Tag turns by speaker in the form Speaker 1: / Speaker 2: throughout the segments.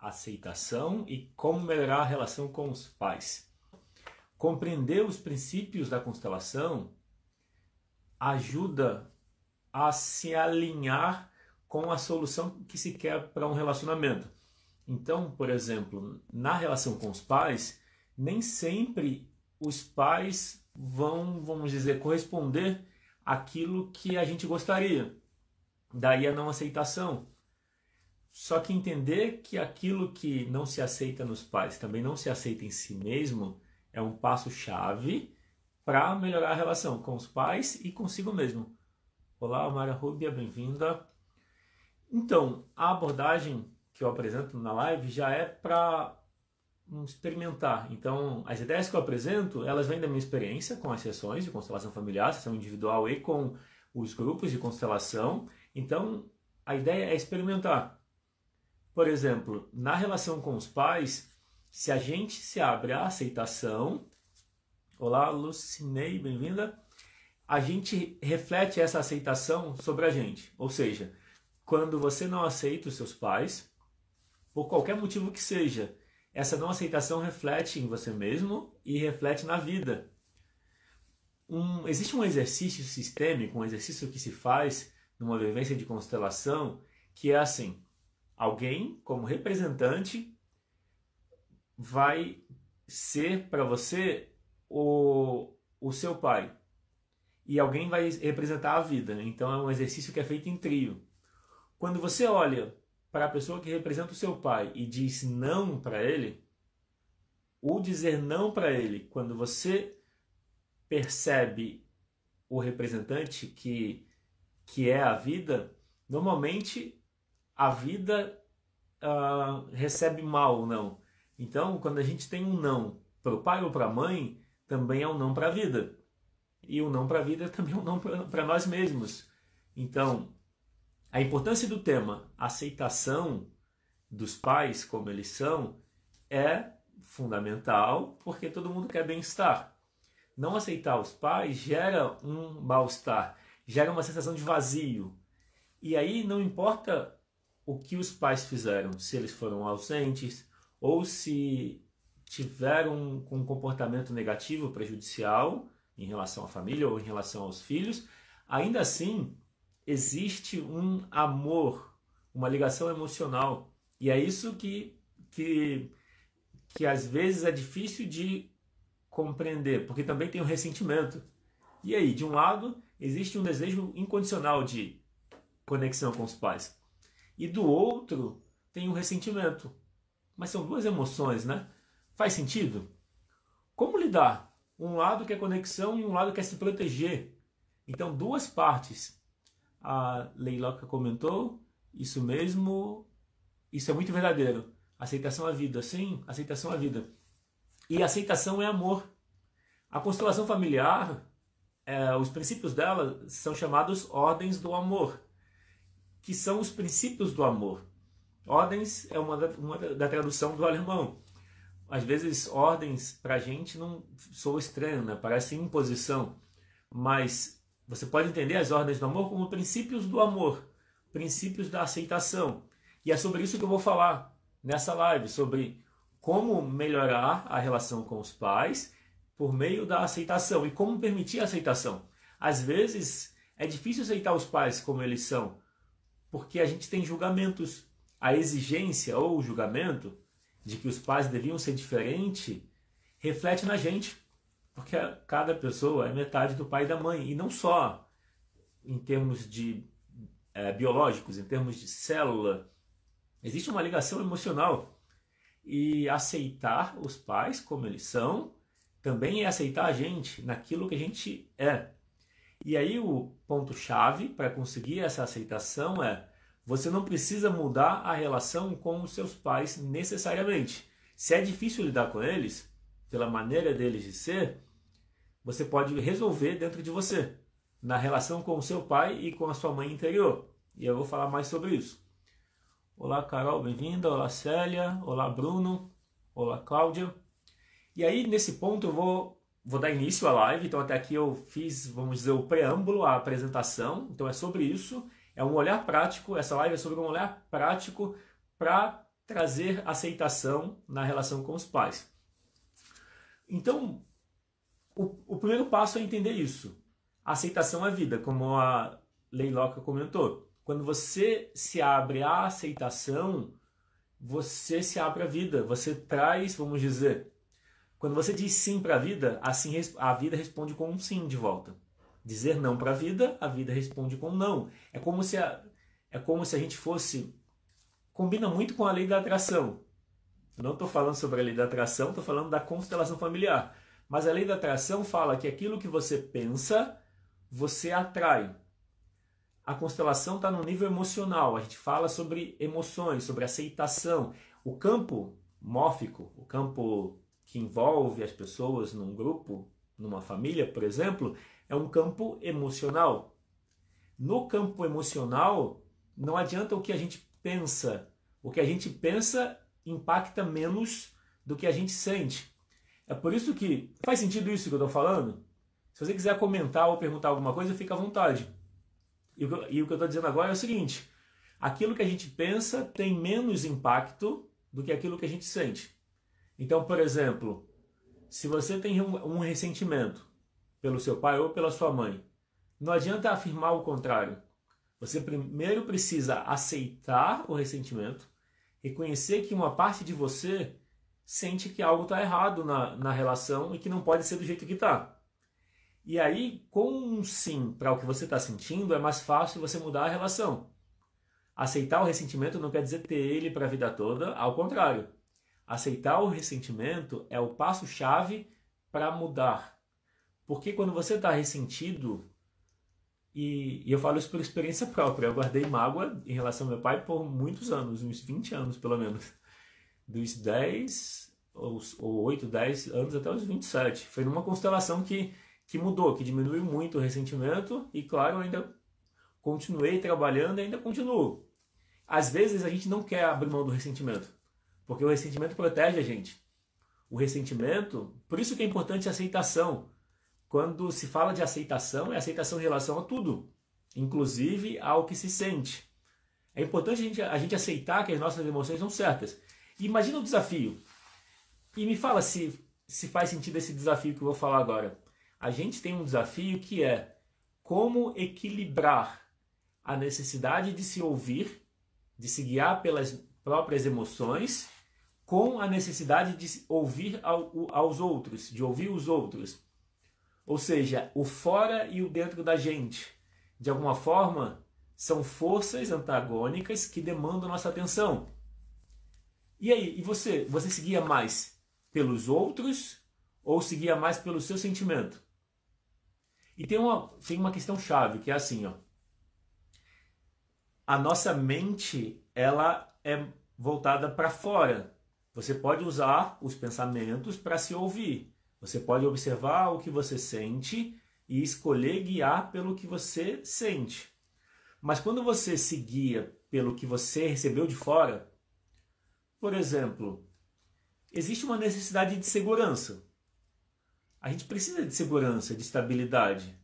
Speaker 1: aceitação e como melhorar a relação com os pais. Compreender os princípios da constelação ajuda a se alinhar com a solução que se quer para um relacionamento. Então, por exemplo, na relação com os pais, nem sempre os pais vão, vamos dizer, corresponder aquilo que a gente gostaria. Daí a não aceitação. Só que entender que aquilo que não se aceita nos pais também não se aceita em si mesmo é um passo-chave para melhorar a relação com os pais e consigo mesmo. Olá, Mara Rubia, bem-vinda. Então, a abordagem que eu apresento na live já é para experimentar. Então, as ideias que eu apresento, elas vêm da minha experiência com as sessões de constelação familiar, sessão individual e com os grupos de constelação. Então, a ideia é experimentar. Por exemplo, na relação com os pais, se a gente se abre à aceitação, olá Lucinei, bem-vinda, a gente reflete essa aceitação sobre a gente. Ou seja, quando você não aceita os seus pais, por qualquer motivo que seja, essa não aceitação reflete em você mesmo e reflete na vida. Um, existe um exercício sistêmico, um exercício que se faz numa vivência de constelação, que é assim: alguém como representante vai ser para você o, o seu pai e alguém vai representar a vida. Então é um exercício que é feito em trio. Quando você olha para a pessoa que representa o seu pai e diz não para ele, o dizer não para ele, quando você percebe o representante que, que é a vida, normalmente a vida uh, recebe mal ou não. Então, quando a gente tem um não para o pai ou para a mãe, também é um não para a vida. E o um não para a vida também é um não para nós mesmos. Então, a importância do tema aceitação dos pais como eles são é fundamental porque todo mundo quer bem-estar. Não aceitar os pais gera um mal-estar, gera uma sensação de vazio. E aí não importa o que os pais fizeram, se eles foram ausentes ou se tiveram um comportamento negativo, prejudicial em relação à família ou em relação aos filhos, ainda assim existe um amor, uma ligação emocional. E é isso que, que, que às vezes é difícil de compreender, porque também tem o ressentimento. E aí, de um lado, existe um desejo incondicional de conexão com os pais e do outro tem o ressentimento. Mas são duas emoções, né? Faz sentido? Como lidar? Um lado quer conexão e um lado quer se proteger. Então, duas partes. A Leiloca comentou, isso mesmo, isso é muito verdadeiro. Aceitação à vida, sim, aceitação à vida. E aceitação é amor. A constelação familiar, é, os princípios dela são chamados ordens do amor que são os princípios do amor. Ordens é uma da, uma da tradução do alemão. Às vezes, ordens para a gente não sou estranho, né? parece imposição, mas você pode entender as ordens do amor como princípios do amor, princípios da aceitação. E é sobre isso que eu vou falar nessa live, sobre como melhorar a relação com os pais por meio da aceitação e como permitir a aceitação. Às vezes é difícil aceitar os pais como eles são, porque a gente tem julgamentos. A exigência ou o julgamento de que os pais deviam ser diferentes reflete na gente, porque cada pessoa é metade do pai e da mãe, e não só em termos de é, biológicos, em termos de célula. Existe uma ligação emocional. E aceitar os pais como eles são também é aceitar a gente naquilo que a gente é. E aí o ponto-chave para conseguir essa aceitação é você não precisa mudar a relação com os seus pais necessariamente. Se é difícil lidar com eles, pela maneira deles de ser, você pode resolver dentro de você, na relação com o seu pai e com a sua mãe interior. E eu vou falar mais sobre isso. Olá, Carol, bem-vinda. Olá, Célia. Olá, Bruno. Olá, Cláudia. E aí, nesse ponto, eu vou vou dar início à live, então até aqui eu fiz, vamos dizer, o preâmbulo, a apresentação, então é sobre isso, é um olhar prático, essa live é sobre um olhar prático para trazer aceitação na relação com os pais. Então, o, o primeiro passo é entender isso. Aceitação é vida, como a Leiloca comentou. Quando você se abre à aceitação, você se abre à vida, você traz, vamos dizer, quando você diz sim para a vida, assim a vida responde com um sim de volta. Dizer não para a vida, a vida responde com não. É como se a, é como se a gente fosse combina muito com a lei da atração. não estou falando sobre a lei da atração, estou falando da constelação familiar. Mas a lei da atração fala que aquilo que você pensa, você atrai. A constelação está no nível emocional. A gente fala sobre emoções, sobre aceitação. O campo mórfico, o campo que envolve as pessoas num grupo, numa família, por exemplo, é um campo emocional. No campo emocional, não adianta o que a gente pensa. O que a gente pensa impacta menos do que a gente sente. É por isso que faz sentido isso que eu estou falando. Se você quiser comentar ou perguntar alguma coisa, fica à vontade. E, o que eu estou dizendo agora é o seguinte: aquilo que a gente pensa tem menos impacto do que aquilo que a gente sente. Então, por exemplo, se você tem um, um ressentimento pelo seu pai ou pela sua mãe, não adianta afirmar o contrário. Você primeiro precisa aceitar o ressentimento, reconhecer que uma parte de você sente que algo está errado na, na relação e que não pode ser do jeito que está. E aí, com um sim para o que você está sentindo, é mais fácil você mudar a relação. Aceitar o ressentimento não quer dizer ter ele para a vida toda, ao contrário. Aceitar o ressentimento é o passo-chave para mudar. Porque quando você está ressentido, e, e, eu falo isso por experiência própria, eu guardei mágoa em relação ao meu pai por muitos anos, uns 20 anos pelo menos. Dos 10 ou, ou 8, 10 anos até os 27. Foi numa constelação que, que mudou, que diminuiu muito o ressentimento e, claro, ainda continuei trabalhando e ainda continuo. Às vezes a gente não quer abrir mão do ressentimento. Porque o ressentimento protege a gente. O ressentimento, por isso que é importante a aceitação. Quando se fala de aceitação, é aceitação em relação a tudo, inclusive ao que se sente. É importante a gente, a gente aceitar que as nossas emoções são certas. Imagina o desafio. E me fala se, se faz sentido esse desafio que eu vou falar agora. A gente tem um desafio que é como equilibrar a necessidade de se ouvir, de se guiar pelas próprias emoções com a necessidade de ouvir ao, aos outros, de ouvir os outros. Ou seja, o fora e o dentro da gente. De alguma forma, são forças antagônicas que demandam nossa atenção. E aí, e você? Você seguia mais pelos outros ou seguia mais pelo seu sentimento? E tem uma, tem uma questão chave que é assim, ó. A nossa mente, ela é voltada para fora. Você pode usar os pensamentos para se ouvir. Você pode observar o que você sente e escolher guiar pelo que você sente. Mas quando você se guia pelo que você recebeu de fora, por exemplo, existe uma necessidade de segurança. A gente precisa de segurança, de estabilidade,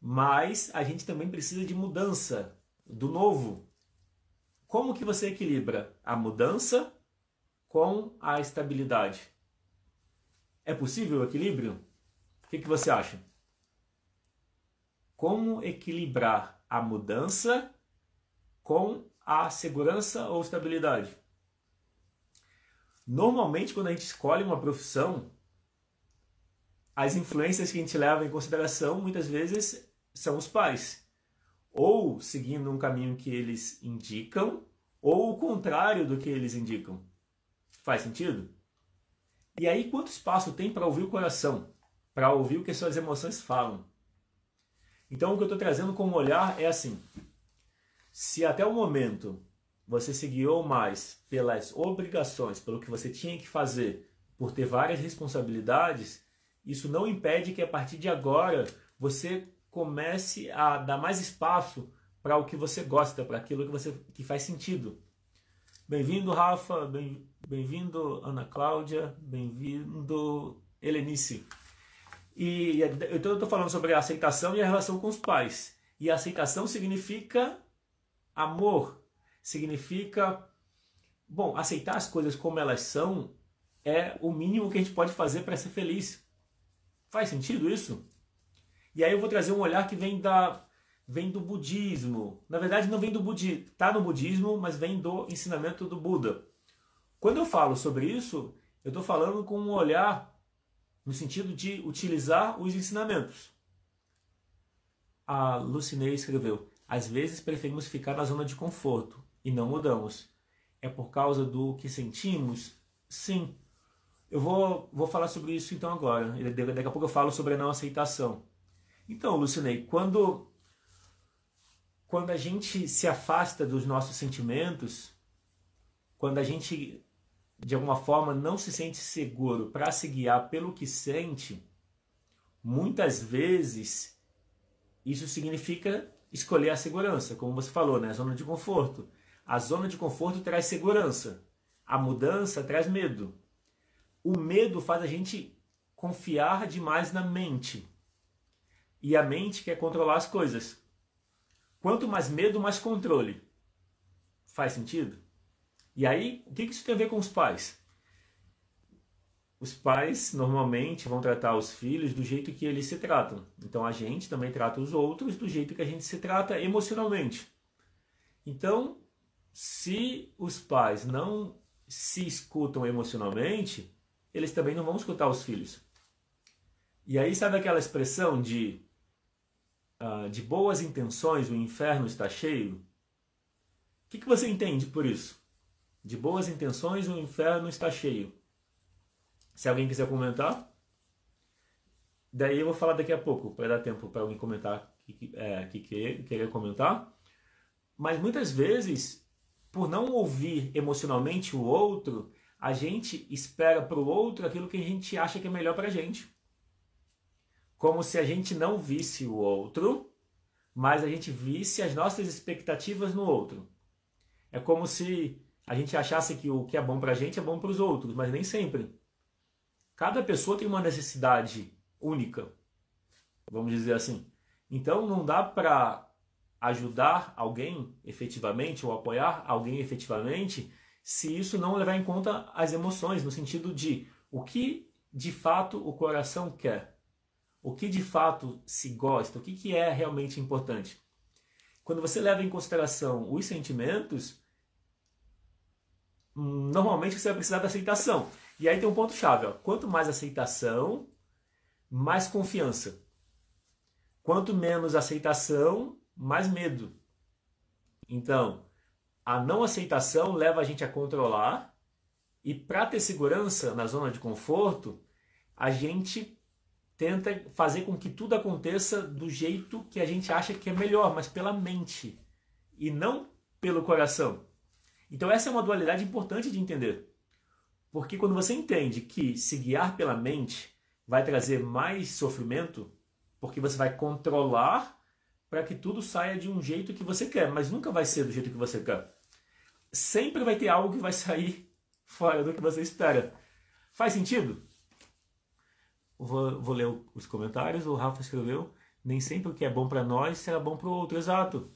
Speaker 1: mas a gente também precisa de mudança, do novo. Como que você equilibra a mudança com a estabilidade. É possível o equilíbrio? O que, que você acha? Como equilibrar a mudança com a segurança ou estabilidade? Normalmente, quando a gente escolhe uma profissão, as influências que a gente leva em consideração muitas vezes são os pais. Ou seguindo um caminho que eles indicam, ou o contrário do que eles indicam. Faz sentido? E aí, quanto espaço tem para ouvir o coração? Para ouvir o que suas emoções falam? Então, o que eu estou trazendo como olhar é assim: se até o momento você se guiou mais pelas obrigações, pelo que você tinha que fazer, por ter várias responsabilidades, isso não impede que a partir de agora você comece a dar mais espaço para o que você gosta, para aquilo que você que faz sentido. Bem-vindo, Rafa. Bem-vindo, Ana Cláudia. Bem-vindo, Helenice. E então eu estou falando sobre a aceitação e a relação com os pais. E a aceitação significa amor, significa bom, aceitar as coisas como elas são é o mínimo que a gente pode fazer para ser feliz. Faz sentido isso? E aí eu vou trazer um olhar que vem da vem do budismo. Na verdade não vem do budismo, tá no budismo, mas vem do ensinamento do Buda. Quando eu falo sobre isso, eu estou falando com um olhar no sentido de utilizar os ensinamentos. A Lucinei escreveu: às vezes preferimos ficar na zona de conforto e não mudamos. É por causa do que sentimos? Sim. Eu vou, vou falar sobre isso então agora. Daqui a pouco eu falo sobre a não aceitação. Então, Lucinei, quando, quando a gente se afasta dos nossos sentimentos, quando a gente de alguma forma não se sente seguro para se guiar pelo que sente, muitas vezes isso significa escolher a segurança, como você falou, né? A zona de conforto. A zona de conforto traz segurança. A mudança traz medo. O medo faz a gente confiar demais na mente. E a mente quer controlar as coisas. Quanto mais medo, mais controle. Faz sentido? E aí, o que isso tem a ver com os pais? Os pais normalmente vão tratar os filhos do jeito que eles se tratam. Então a gente também trata os outros do jeito que a gente se trata emocionalmente. Então, se os pais não se escutam emocionalmente, eles também não vão escutar os filhos. E aí, sabe aquela expressão de, uh, de boas intenções o inferno está cheio? O que, que você entende por isso? De boas intenções, o inferno está cheio. Se alguém quiser comentar, daí eu vou falar daqui a pouco, para dar tempo para alguém comentar que, é, que quer, querer comentar. Mas muitas vezes, por não ouvir emocionalmente o outro, a gente espera para o outro aquilo que a gente acha que é melhor para a gente. Como se a gente não visse o outro, mas a gente visse as nossas expectativas no outro. É como se a gente achasse que o que é bom para a gente é bom para os outros, mas nem sempre. Cada pessoa tem uma necessidade única, vamos dizer assim. Então não dá para ajudar alguém efetivamente ou apoiar alguém efetivamente se isso não levar em conta as emoções, no sentido de o que de fato o coração quer, o que de fato se gosta, o que, que é realmente importante. Quando você leva em consideração os sentimentos, normalmente você vai precisar da aceitação. E aí tem um ponto-chave: quanto mais aceitação, mais confiança. Quanto menos aceitação, mais medo. Então, a não aceitação leva a gente a controlar, e para ter segurança na zona de conforto, a gente tenta fazer com que tudo aconteça do jeito que a gente acha que é melhor, mas pela mente e não pelo coração. Então essa é uma dualidade importante de entender. Porque quando você entende que se guiar pela mente vai trazer mais sofrimento, porque você vai controlar para que tudo saia de um jeito que você quer, mas nunca vai ser do jeito que você quer. Sempre vai ter algo que vai sair fora do que você espera. Faz sentido? Vou, vou ler os comentários. O Rafa escreveu: Nem sempre o que é bom para nós será bom para o outro. Exato.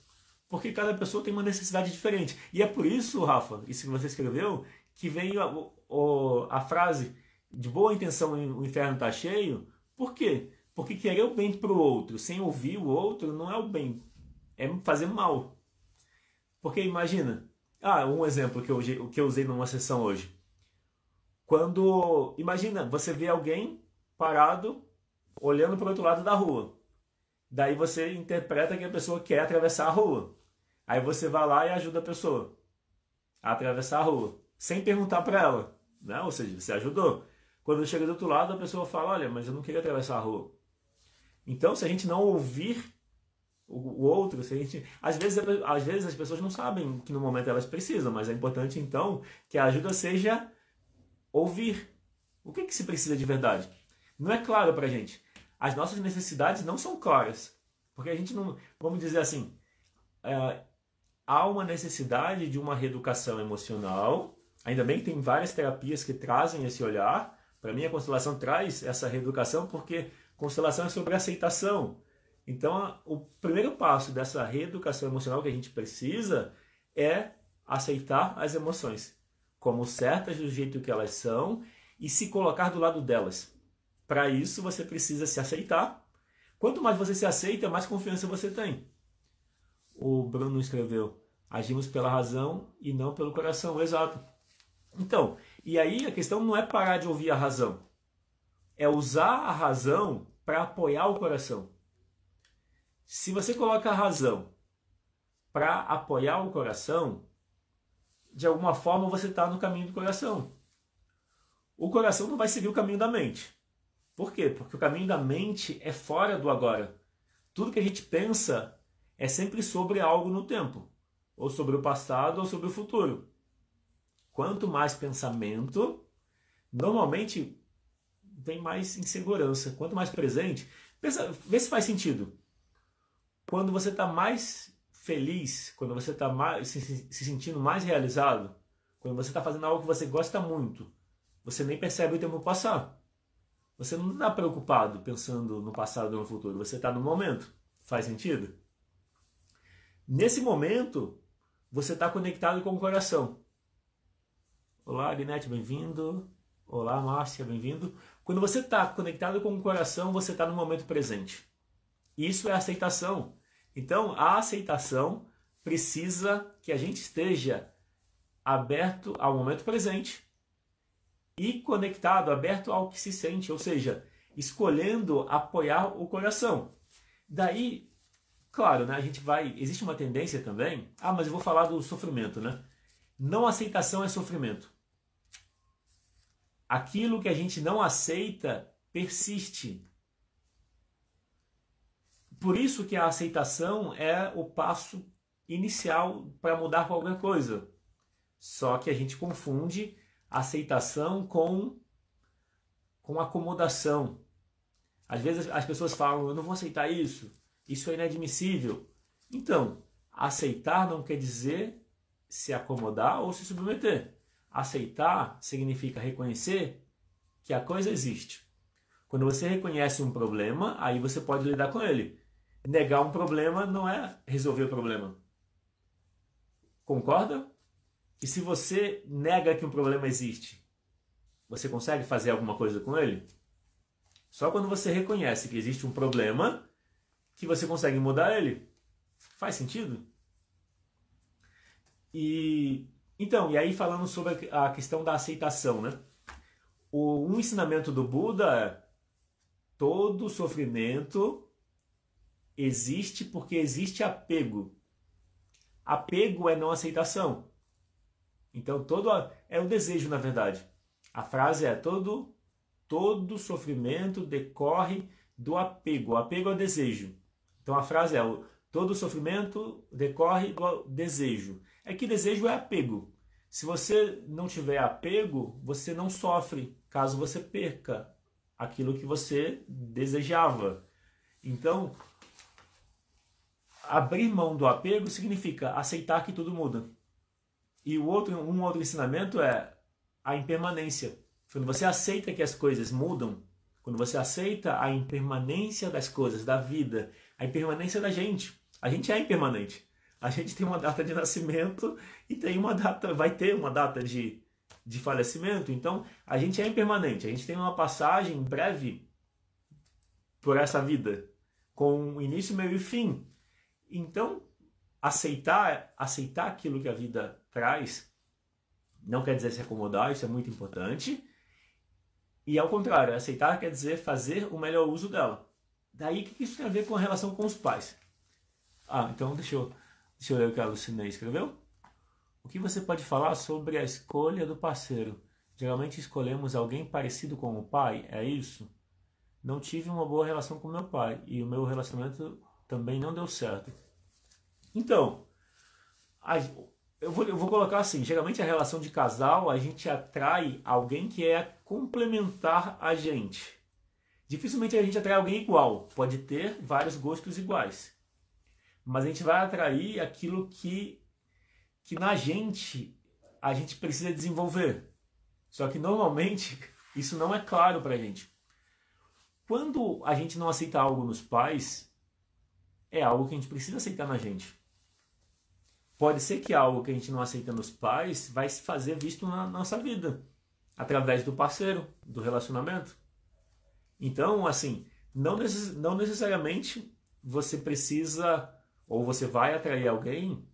Speaker 1: Porque cada pessoa tem uma necessidade diferente. E é por isso, Rafa, isso que você escreveu, que vem a, a, a frase de boa intenção o inferno está cheio. Por quê? Porque querer o bem para o outro sem ouvir o outro não é o bem, é fazer mal. Porque imagina, ah, um exemplo que eu, que eu usei numa sessão hoje. Quando, imagina, você vê alguém parado olhando para o outro lado da rua. Daí você interpreta que a pessoa quer atravessar a rua. Aí você vai lá e ajuda a pessoa a atravessar a rua, sem perguntar para ela, né? Ou seja, você ajudou. Quando chega do outro lado, a pessoa fala: Olha, mas eu não queria atravessar a rua. Então, se a gente não ouvir o, outro, se a gente, às vezes, às vezes as pessoas não sabem que no momento elas precisam, mas é importante então que a ajuda seja ouvir. O que, que se precisa de verdade? Não é claro para a gente. As nossas necessidades não são claras, porque a gente não, vamos dizer assim, é, há uma necessidade de uma reeducação emocional. Ainda bem que tem várias terapias que trazem esse olhar. Para mim, a constelação traz essa reeducação porque constelação é sobre aceitação. Então, o primeiro passo dessa reeducação emocional que a gente precisa é aceitar as emoções. como certas do jeito que elas são e se colocar do lado delas. Para isso você precisa se aceitar. Quanto mais você se aceita, mais confiança você tem. O Bruno escreveu: agimos pela razão e não pelo coração. Exato. Então, e aí a questão não é parar de ouvir a razão, é usar a razão para apoiar o coração. Se você coloca a razão para apoiar o coração, de alguma forma você está no caminho do coração. O coração não vai seguir o caminho da mente. Por quê? Porque o caminho da mente é fora do agora. Tudo que a gente pensa é sempre sobre algo no tempo, ou sobre o passado, ou sobre o futuro. Quanto mais pensamento, normalmente vem mais insegurança. Quanto mais presente, pensa, vê se faz sentido. Quando você está mais feliz, quando você está se, se sentindo mais realizado, quando você está fazendo algo que você gosta muito, você nem percebe o tempo passar. Você não está preocupado pensando no passado ou no futuro, você está no momento. Faz sentido? Nesse momento, você está conectado com o coração. Olá, Agnete, bem-vindo. Olá, Márcia, bem-vindo. Quando você está conectado com o coração, você está no momento presente. Isso é aceitação. Então, a aceitação precisa que a gente esteja aberto ao momento presente e conectado, aberto ao que se sente, ou seja, escolhendo apoiar o coração. Daí, claro, né, a gente vai. Existe uma tendência também. Ah, mas eu vou falar do sofrimento, né? Não aceitação é sofrimento. Aquilo que a gente não aceita persiste. Por isso que a aceitação é o passo inicial para mudar qualquer coisa. Só que a gente confunde aceitação com com acomodação. Às vezes as pessoas falam: "Eu não vou aceitar isso. Isso é inadmissível". Então, aceitar não quer dizer se acomodar ou se submeter. Aceitar significa reconhecer que a coisa existe. Quando você reconhece um problema, aí você pode lidar com ele. Negar um problema não é resolver o problema. Concorda? E se você nega que um problema existe, você consegue fazer alguma coisa com ele? Só quando você reconhece que existe um problema que você consegue mudar ele. Faz sentido? E então, e aí falando sobre a questão da aceitação, né? O, um ensinamento do Buda é todo sofrimento existe porque existe apego. Apego é não aceitação. Então todo é o desejo, na verdade. A frase é todo todo sofrimento decorre do apego. O apego é o desejo. Então a frase é todo sofrimento decorre do desejo. É que desejo é apego. Se você não tiver apego, você não sofre caso você perca aquilo que você desejava. Então, abrir mão do apego significa aceitar que tudo muda. E o outro, um outro ensinamento é a impermanência. Quando você aceita que as coisas mudam, quando você aceita a impermanência das coisas, da vida, a impermanência da gente, a gente é impermanente. A gente tem uma data de nascimento e tem uma data, vai ter uma data de, de falecimento. Então, a gente é impermanente. A gente tem uma passagem breve por essa vida, com início, meio e fim. Então, aceitar, aceitar aquilo que a vida traz não quer dizer se acomodar, isso é muito importante. E ao contrário, aceitar quer dizer fazer o melhor uso dela. Daí o que isso tem a ver com a relação com os pais? Ah, então deixa eu, deixa eu ler o que a Lucinei escreveu. O que você pode falar sobre a escolha do parceiro? Geralmente escolhemos alguém parecido com o pai, é isso? Não tive uma boa relação com meu pai e o meu relacionamento também não deu certo. Então, a, eu, vou, eu vou colocar assim: geralmente a relação de casal a gente atrai alguém que é complementar a gente. Dificilmente a gente atrai alguém igual, pode ter vários gostos iguais. Mas a gente vai atrair aquilo que, que na gente a gente precisa desenvolver. Só que normalmente isso não é claro para a gente. Quando a gente não aceita algo nos pais, é algo que a gente precisa aceitar na gente. Pode ser que algo que a gente não aceita nos pais vai se fazer visto na nossa vida, através do parceiro, do relacionamento. Então, assim, não, necess, não necessariamente você precisa ou você vai atrair alguém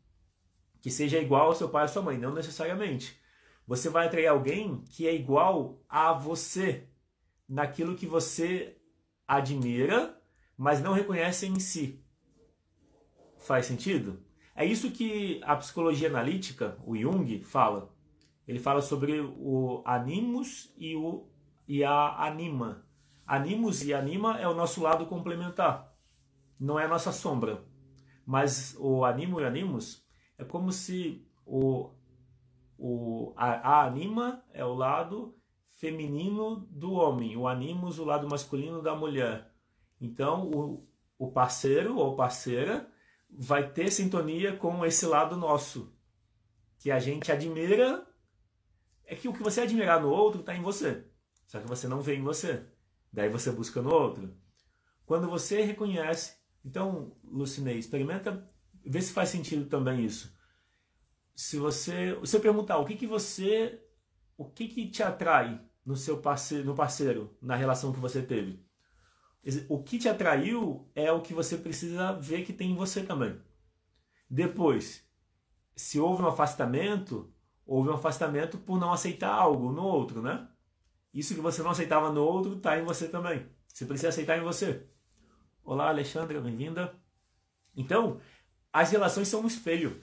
Speaker 1: que seja igual ao seu pai ou sua mãe, não necessariamente. Você vai atrair alguém que é igual a você naquilo que você admira, mas não reconhece em si. Faz sentido? É isso que a psicologia analítica, o Jung, fala. Ele fala sobre o animus e, o, e a anima. Animus e anima é o nosso lado complementar, não é a nossa sombra. Mas o animo e animus é como se o, o, a, a anima é o lado feminino do homem, o animus o lado masculino da mulher. Então o, o parceiro ou parceira vai ter sintonia com esse lado nosso, que a gente admira, é que o que você admirar no outro está em você, só que você não vê em você. Daí você busca no outro. Quando você reconhece, então, Lucinei, experimenta, vê se faz sentido também isso. Se você, se eu perguntar o que que você, o que que te atrai no seu parceiro, no parceiro, na relação que você teve, o que te atraiu é o que você precisa ver que tem em você também. Depois, se houve um afastamento, houve um afastamento por não aceitar algo no outro, né? Isso que você não aceitava no outro está em você também. Você precisa aceitar em você. Olá, Alexandra, bem-vinda. Então, as relações são um espelho.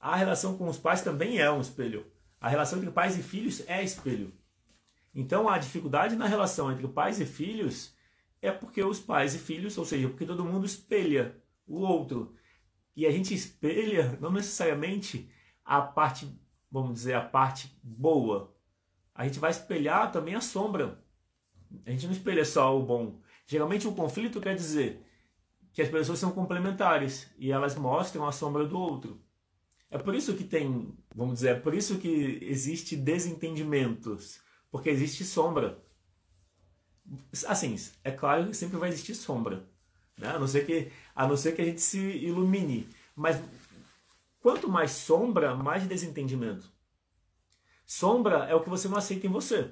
Speaker 1: A relação com os pais também é um espelho. A relação entre pais e filhos é espelho. Então, a dificuldade na relação entre pais e filhos é porque os pais e filhos, ou seja, porque todo mundo espelha o outro. E a gente espelha não necessariamente a parte, vamos dizer, a parte boa. A gente vai espelhar também a sombra. A gente não espelha só o bom. Geralmente o conflito quer dizer que as pessoas são complementares e elas mostram a sombra do outro. É por isso que tem, vamos dizer, é por isso que existe desentendimentos, porque existe sombra. Assim, é claro que sempre vai existir sombra, né? a, não ser que, a não ser que a gente se ilumine. Mas quanto mais sombra, mais desentendimento. Sombra é o que você não aceita em você.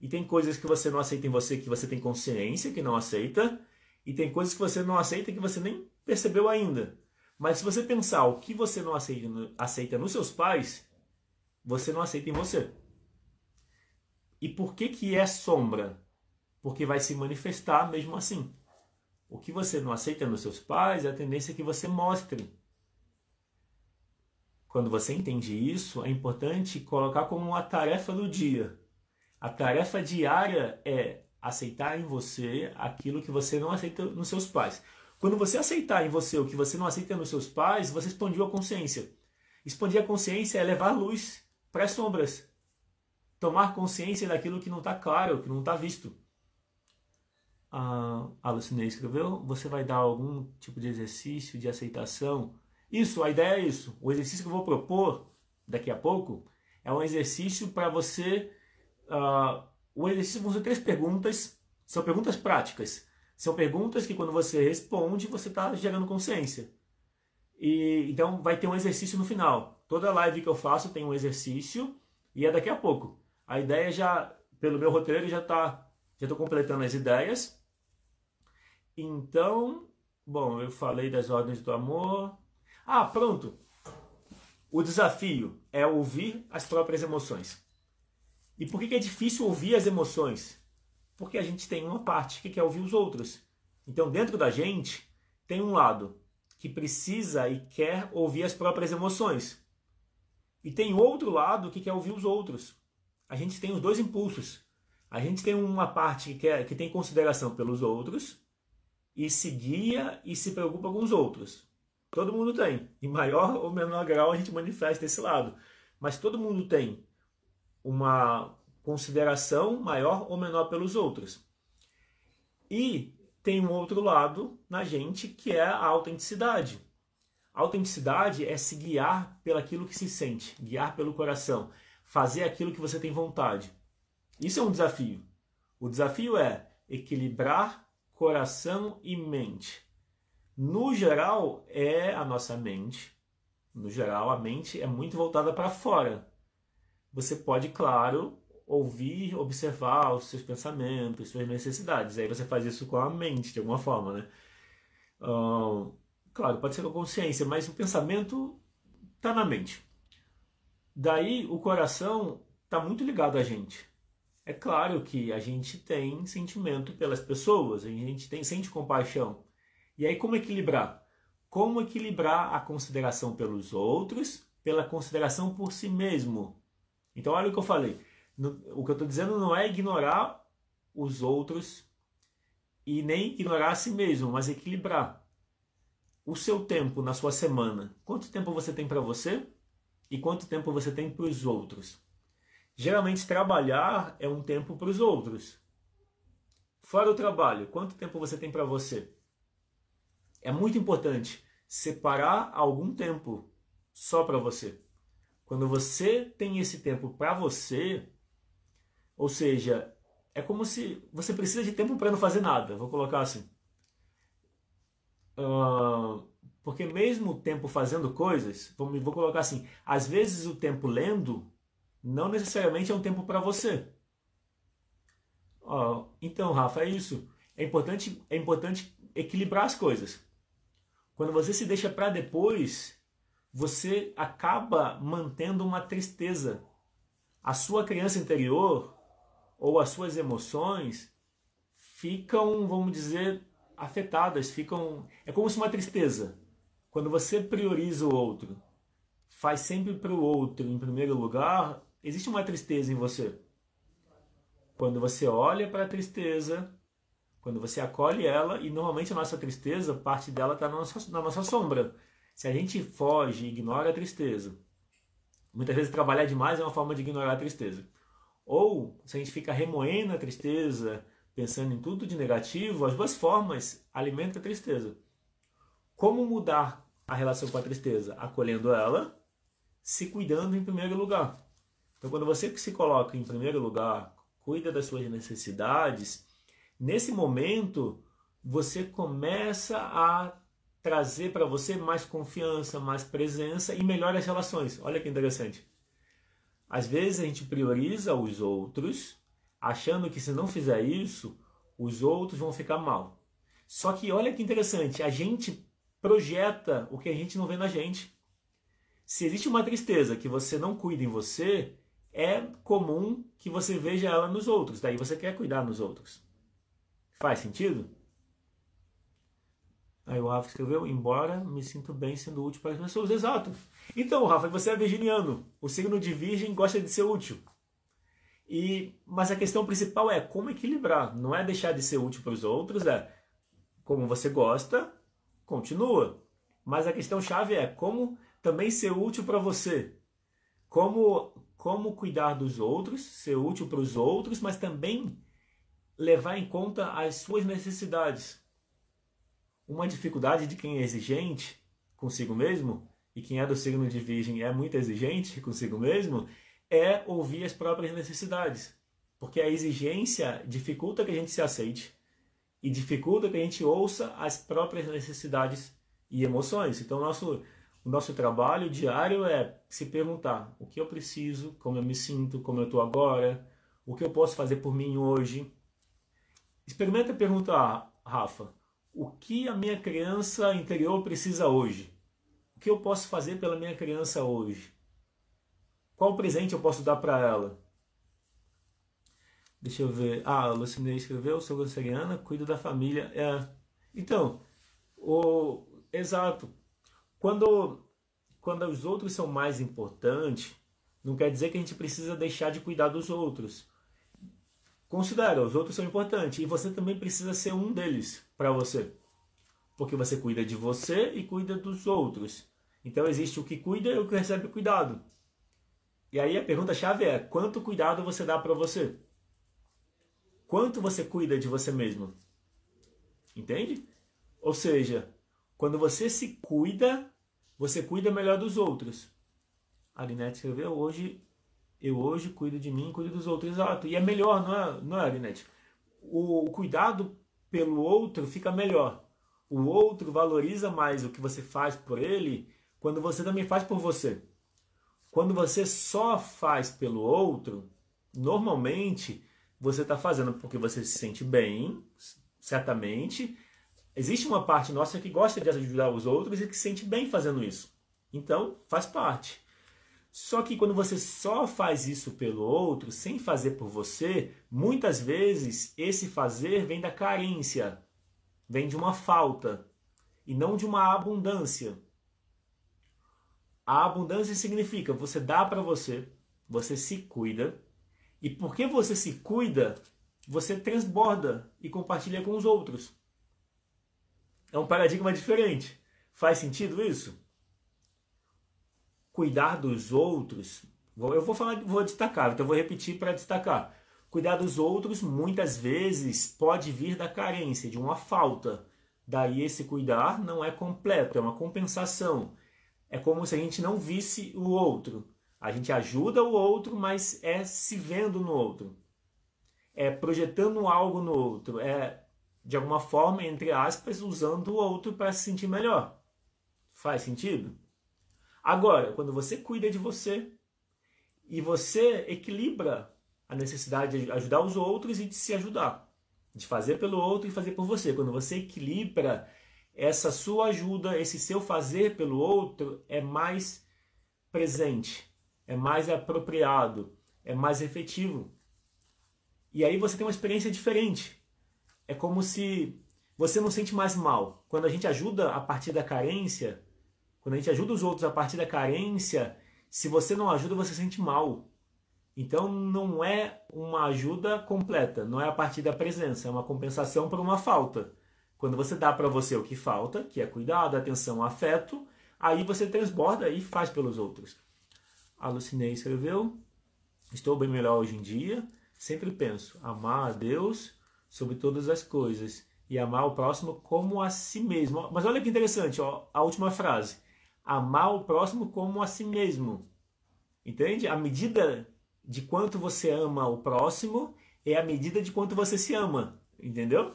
Speaker 1: E tem coisas que você não aceita em você que você tem consciência que não aceita, e tem coisas que você não aceita que você nem percebeu ainda. Mas se você pensar o que você não aceita, aceita nos seus pais, você não aceita em você. E por que que é sombra? Porque vai se manifestar mesmo assim. O que você não aceita nos seus pais, é a tendência que você mostre. Quando você entende isso, é importante colocar como uma tarefa do dia. A tarefa diária é aceitar em você aquilo que você não aceita nos seus pais. Quando você aceitar em você o que você não aceita nos seus pais, você expandiu a consciência. Expandir a consciência é levar luz para as sombras. Tomar consciência daquilo que não está claro, que não está visto a, a Lucinei escreveu, você vai dar algum tipo de exercício de aceitação. Isso, a ideia é isso. O exercício que eu vou propor daqui a pouco é um exercício para você. Uh, o exercício vão ser três perguntas, são perguntas práticas. São perguntas que quando você responde, você está gerando consciência. E então vai ter um exercício no final. Toda live que eu faço tem um exercício e é daqui a pouco. A ideia já, pelo meu roteiro, já está, já estou completando as ideias então, bom, eu falei das ordens do amor. Ah, pronto. O desafio é ouvir as próprias emoções. E por que é difícil ouvir as emoções? Porque a gente tem uma parte que quer ouvir os outros. Então, dentro da gente, tem um lado que precisa e quer ouvir as próprias emoções. E tem outro lado que quer ouvir os outros. A gente tem os dois impulsos. A gente tem uma parte que, quer, que tem consideração pelos outros e se guia e se preocupa com os outros. Todo mundo tem. Em maior ou menor grau a gente manifesta esse lado. Mas todo mundo tem uma consideração maior ou menor pelos outros. E tem um outro lado na gente que é a autenticidade. A autenticidade é se guiar pelaquilo que se sente, guiar pelo coração, fazer aquilo que você tem vontade. Isso é um desafio. O desafio é equilibrar coração e mente. No geral, é a nossa mente No geral, a mente é muito voltada para fora. Você pode, claro, ouvir, observar os seus pensamentos, suas necessidades. Aí você faz isso com a mente, de alguma forma, né? Uh, claro, pode ser com a consciência, mas o pensamento está na mente. Daí o coração está muito ligado a gente. É claro que a gente tem sentimento pelas pessoas, a gente tem sente compaixão. E aí como equilibrar? Como equilibrar a consideração pelos outros, pela consideração por si mesmo? Então olha o que eu falei. O que eu estou dizendo não é ignorar os outros e nem ignorar a si mesmo, mas equilibrar o seu tempo na sua semana. Quanto tempo você tem para você e quanto tempo você tem para os outros? Geralmente trabalhar é um tempo para os outros. Fora o trabalho, quanto tempo você tem para você? É muito importante separar algum tempo só para você. Quando você tem esse tempo para você, ou seja, é como se você precisa de tempo para não fazer nada, vou colocar assim. Uh, porque mesmo o tempo fazendo coisas, vou, vou colocar assim, às vezes o tempo lendo não necessariamente é um tempo para você. Então, Rafa, é isso. É importante, é importante equilibrar as coisas. Quando você se deixa para depois, você acaba mantendo uma tristeza. A sua criança interior ou as suas emoções ficam, vamos dizer, afetadas, ficam. É como se uma tristeza. Quando você prioriza o outro, faz sempre para o outro em primeiro lugar, existe uma tristeza em você. Quando você olha para a tristeza, quando você acolhe ela, e normalmente a nossa tristeza, parte dela está na nossa, na nossa sombra. Se a gente foge, ignora a tristeza, muitas vezes trabalhar demais é uma forma de ignorar a tristeza. Ou se a gente fica remoendo a tristeza, pensando em tudo de negativo, as duas formas alimentam a tristeza. Como mudar a relação com a tristeza? Acolhendo ela, se cuidando em primeiro lugar. Então, quando você se coloca em primeiro lugar, cuida das suas necessidades, nesse momento você começa a trazer para você mais confiança, mais presença e melhora as relações. Olha que interessante. Às vezes a gente prioriza os outros, achando que se não fizer isso, os outros vão ficar mal. Só que olha que interessante, a gente projeta o que a gente não vê na gente. Se existe uma tristeza que você não cuida em você, é comum que você veja ela nos outros. Daí você quer cuidar nos outros. Faz sentido? Aí o Rafa escreveu, embora me sinto bem sendo útil para as pessoas. Exato. Então, Rafa, você é virginiano. O signo de virgem gosta de ser útil. E, mas a questão principal é como equilibrar. Não é deixar de ser útil para os outros, é como você gosta, continua. Mas a questão chave é como também ser útil para você. Como, como cuidar dos outros, ser útil para os outros, mas também levar em conta as suas necessidades. Uma dificuldade de quem é exigente consigo mesmo, e quem é do signo de Virgem é muito exigente consigo mesmo, é ouvir as próprias necessidades. Porque a exigência dificulta que a gente se aceite e dificulta que a gente ouça as próprias necessidades e emoções. Então, nosso, o nosso trabalho diário é se perguntar o que eu preciso, como eu me sinto, como eu estou agora, o que eu posso fazer por mim hoje. Experimenta perguntar, Rafa, o que a minha criança interior precisa hoje? O que eu posso fazer pela minha criança hoje? Qual presente eu posso dar para ela? Deixa eu ver. Ah, a Lucinei escreveu, sou canceriana, cuido da família. É. Então, o exato. Quando quando os outros são mais importantes, não quer dizer que a gente precisa deixar de cuidar dos outros. Considera, os outros são importantes e você também precisa ser um deles para você. Porque você cuida de você e cuida dos outros. Então existe o que cuida e o que recebe cuidado. E aí a pergunta chave é: quanto cuidado você dá para você? Quanto você cuida de você mesmo? Entende? Ou seja, quando você se cuida, você cuida melhor dos outros. A Arinete escreveu hoje eu hoje cuido de mim, cuido dos outros. Exato. E é melhor, não é, não é Arinete? O, o cuidado pelo outro fica melhor. O outro valoriza mais o que você faz por ele quando você também faz por você. Quando você só faz pelo outro, normalmente você está fazendo porque você se sente bem, certamente. Existe uma parte nossa que gosta de ajudar os outros e que se sente bem fazendo isso. Então, faz parte. Só que quando você só faz isso pelo outro, sem fazer por você, muitas vezes esse fazer vem da carência, vem de uma falta e não de uma abundância. A abundância significa você dá para você, você se cuida, e porque você se cuida, você transborda e compartilha com os outros. É um paradigma diferente. Faz sentido isso? Cuidar dos outros, eu vou falar, vou destacar, então eu vou repetir para destacar. Cuidar dos outros muitas vezes pode vir da carência, de uma falta. Daí esse cuidar não é completo, é uma compensação é como se a gente não visse o outro. A gente ajuda o outro, mas é se vendo no outro. É projetando algo no outro. É, de alguma forma, entre aspas, usando o outro para se sentir melhor. Faz sentido? Agora, quando você cuida de você e você equilibra a necessidade de ajudar os outros e de se ajudar, de fazer pelo outro e fazer por você. Quando você equilibra essa sua ajuda, esse seu fazer pelo outro é mais presente, é mais apropriado, é mais efetivo. E aí você tem uma experiência diferente. É como se você não sente mais mal. Quando a gente ajuda a partir da carência, quando a gente ajuda os outros a partir da carência, se você não ajuda, você sente mal. Então não é uma ajuda completa, não é a partir da presença, é uma compensação por uma falta. Quando você dá para você o que falta, que é cuidado, atenção, afeto, aí você transborda e faz pelos outros. A Lucinei escreveu: Estou bem melhor hoje em dia. Sempre penso amar a Deus sobre todas as coisas e amar o próximo como a si mesmo. Mas olha que interessante, ó, a última frase: amar o próximo como a si mesmo. Entende? A medida de quanto você ama o próximo é a medida de quanto você se ama. Entendeu?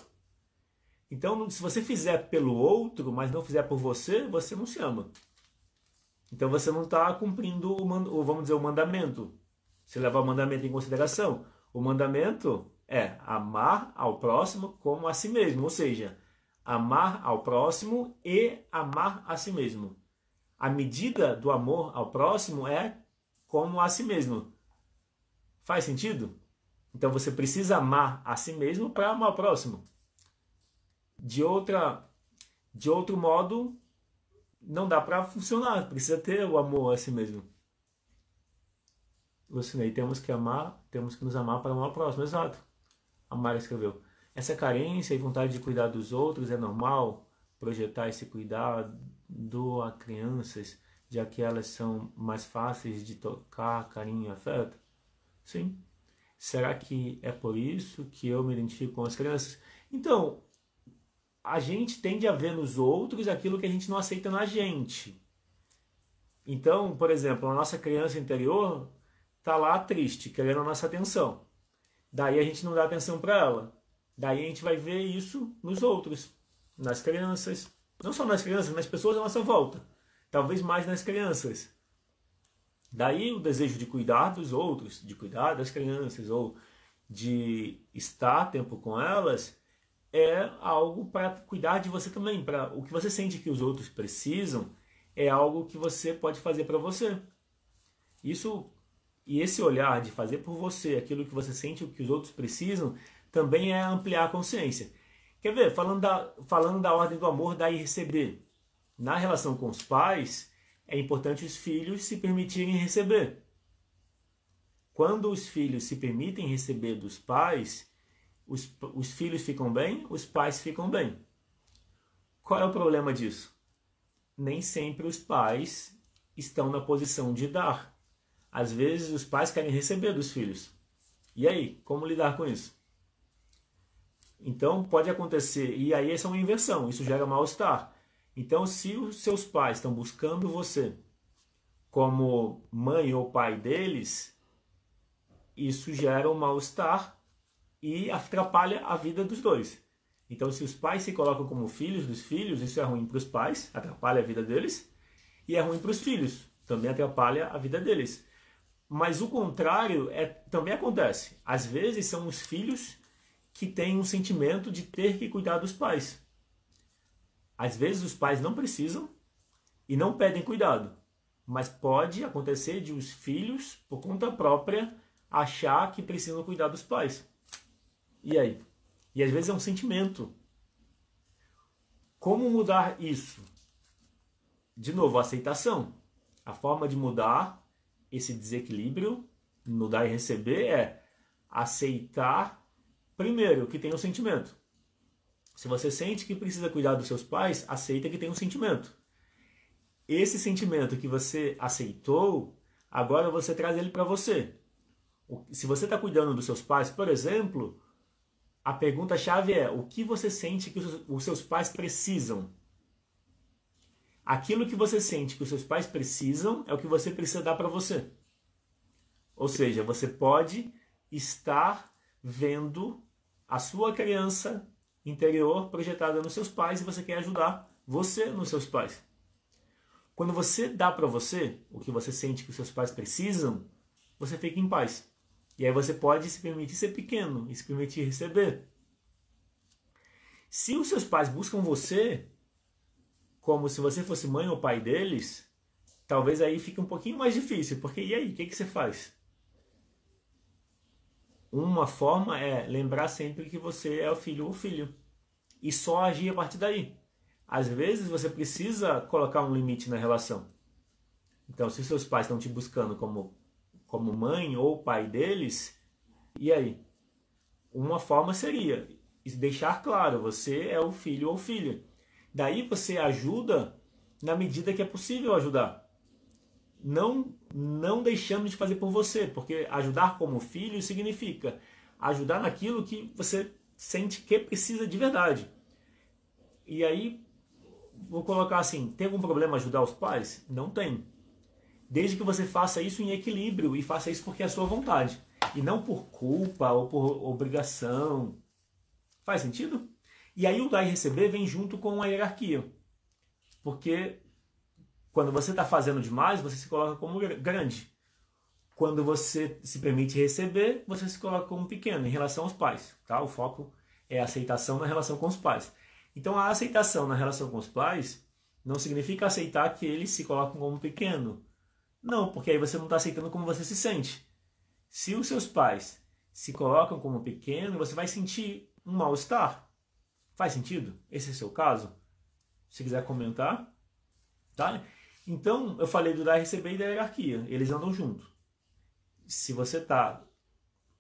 Speaker 1: Então, se você fizer pelo outro, mas não fizer por você, você não se ama. Então você não está cumprindo o, vamos dizer, o mandamento. Se levar o mandamento em consideração, o mandamento é amar ao próximo como a si mesmo, ou seja, amar ao próximo e amar a si mesmo. A medida do amor ao próximo é como a si mesmo. Faz sentido? Então você precisa amar a si mesmo para amar o próximo de outra de outro modo não dá para funcionar, precisa ter o amor a si mesmo. Lucinei, temos que amar, temos que nos amar para amar o próximo, exato. A Mara escreveu. Essa carência e vontade de cuidar dos outros é normal? Projetar esse cuidado a crianças, já que elas são mais fáceis de tocar, carinho e afeto? Sim. Será que é por isso que eu me identifico com as crianças? Então, a gente tende a ver nos outros aquilo que a gente não aceita na gente. Então, por exemplo, a nossa criança interior está lá triste, querendo a nossa atenção. Daí a gente não dá atenção para ela. Daí a gente vai ver isso nos outros, nas crianças. Não só nas crianças, nas pessoas à nossa volta. Talvez mais nas crianças. Daí o desejo de cuidar dos outros, de cuidar das crianças, ou de estar tempo com elas, é algo para cuidar de você também. Para o que você sente que os outros precisam é algo que você pode fazer para você. Isso e esse olhar de fazer por você aquilo que você sente o que os outros precisam também é ampliar a consciência. Quer ver? Falando da, falando da ordem do amor, dar e receber. Na relação com os pais, é importante os filhos se permitirem receber. Quando os filhos se permitem receber dos pais, os, os filhos ficam bem, os pais ficam bem. Qual é o problema disso? Nem sempre os pais estão na posição de dar. Às vezes os pais querem receber dos filhos. E aí, como lidar com isso? Então pode acontecer, e aí essa é uma inversão, isso gera mal-estar. Então, se os seus pais estão buscando você como mãe ou pai deles, isso gera um mal-estar e atrapalha a vida dos dois. Então, se os pais se colocam como filhos dos filhos, isso é ruim para os pais, atrapalha a vida deles. e é ruim para os filhos, também atrapalha a vida deles. Mas o contrário é, também acontece. Às vezes são os filhos que têm um sentimento de ter que cuidar dos pais. Às vezes os pais não precisam e não pedem cuidado, mas pode acontecer de os filhos, por conta própria, achar que precisam cuidar dos pais. E aí? E às vezes é um sentimento. Como mudar isso? De novo, aceitação. A forma de mudar esse desequilíbrio no dar e receber é aceitar, primeiro, que tem um sentimento. Se você sente que precisa cuidar dos seus pais, aceita que tem um sentimento. Esse sentimento que você aceitou, agora você traz ele para você. Se você está cuidando dos seus pais, por exemplo, a pergunta-chave é: o que você sente que os seus pais precisam? Aquilo que você sente que os seus pais precisam é o que você precisa dar para você. Ou seja, você pode estar vendo a sua criança interior projetada nos seus pais e você quer ajudar você nos seus pais. Quando você dá para você o que você sente que os seus pais precisam, você fica em paz. E aí você pode se permitir ser pequeno e se permitir receber. Se os seus pais buscam você como se você fosse mãe ou pai deles, talvez aí fique um pouquinho mais difícil, porque e aí, o que, que você faz? Uma forma é lembrar sempre que você é o filho ou filho e só agir a partir daí. Às vezes você precisa colocar um limite na relação. Então, se seus pais estão te buscando como como mãe ou pai deles, e aí? Uma forma seria deixar claro, você é o filho ou filha. Daí você ajuda na medida que é possível ajudar. Não, não deixando de fazer por você, porque ajudar como filho significa ajudar naquilo que você sente que precisa de verdade. E aí, vou colocar assim: tem algum problema ajudar os pais? Não tem desde que você faça isso em equilíbrio e faça isso porque é a sua vontade e não por culpa ou por obrigação. Faz sentido? E aí o dar e receber vem junto com a hierarquia. Porque quando você está fazendo demais, você se coloca como grande. Quando você se permite receber, você se coloca como pequeno em relação aos pais. Tá? O foco é a aceitação na relação com os pais. Então a aceitação na relação com os pais não significa aceitar que eles se colocam como pequeno, não, porque aí você não está aceitando como você se sente. Se os seus pais se colocam como pequeno, você vai sentir um mal-estar. Faz sentido? Esse é seu caso? Se quiser comentar, tá? Então, eu falei do dar e receber e da hierarquia. Eles andam junto. Se você está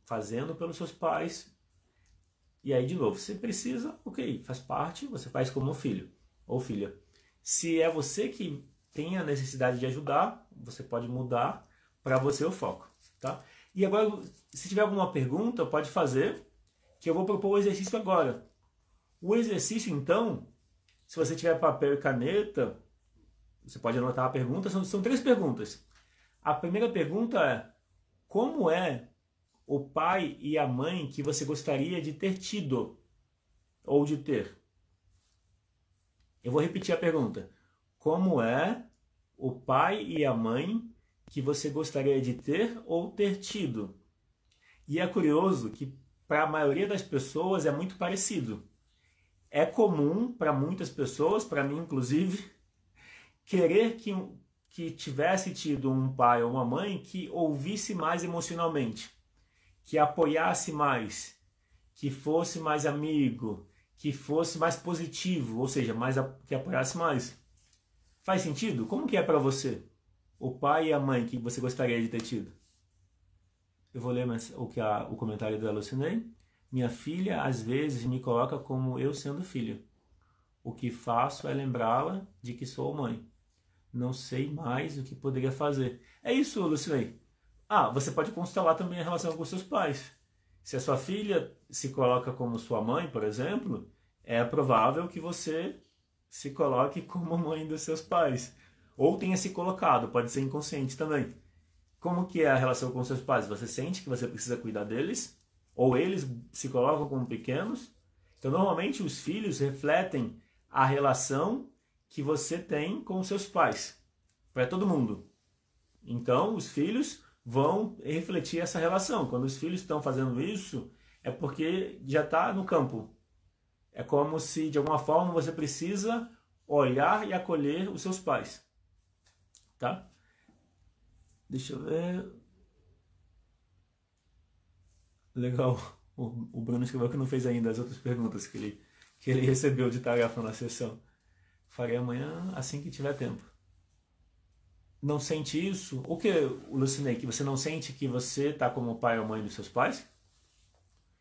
Speaker 1: fazendo pelos seus pais, e aí, de novo, você precisa, ok, faz parte, você faz como filho ou filha. Se é você que tem a necessidade de ajudar, você pode mudar para você o foco, tá? E agora, se tiver alguma pergunta, pode fazer, que eu vou propor o exercício agora. O exercício, então, se você tiver papel e caneta, você pode anotar a pergunta. São, são três perguntas. A primeira pergunta é: como é o pai e a mãe que você gostaria de ter tido ou de ter? Eu vou repetir a pergunta. Como é o pai e a mãe que você gostaria de ter ou ter tido? E é curioso que para a maioria das pessoas é muito parecido. É comum para muitas pessoas, para mim inclusive, querer que, que tivesse tido um pai ou uma mãe que ouvisse mais emocionalmente, que apoiasse mais, que fosse mais amigo, que fosse mais positivo, ou seja, mais que apoiasse mais. Faz sentido? Como que é para você? O pai e a mãe que você gostaria de ter tido? Eu vou ler o, que a, o comentário da Lucinei. Minha filha às vezes me coloca como eu sendo filho. O que faço é lembrá-la de que sou mãe. Não sei mais o que poderia fazer. É isso, Lucinei. Ah, você pode constelar também a relação com seus pais. Se a sua filha se coloca como sua mãe, por exemplo, é provável que você se coloque como mãe dos seus pais. Ou tenha se colocado, pode ser inconsciente também. Como que é a relação com seus pais? Você sente que você precisa cuidar deles? Ou eles se colocam como pequenos? Então, normalmente, os filhos refletem a relação que você tem com seus pais. para todo mundo. Então, os filhos vão refletir essa relação. Quando os filhos estão fazendo isso, é porque já está no campo. É como se, de alguma forma, você precisa olhar e acolher os seus pais. Tá? Deixa eu ver. Legal. O, Bruno escreveu que não fez ainda as outras perguntas que ele, que ele recebeu de tarefa na sessão. Farei amanhã assim que tiver tempo. Não sente isso? O que, Lucinei, que você não sente que você está como pai ou mãe dos seus pais?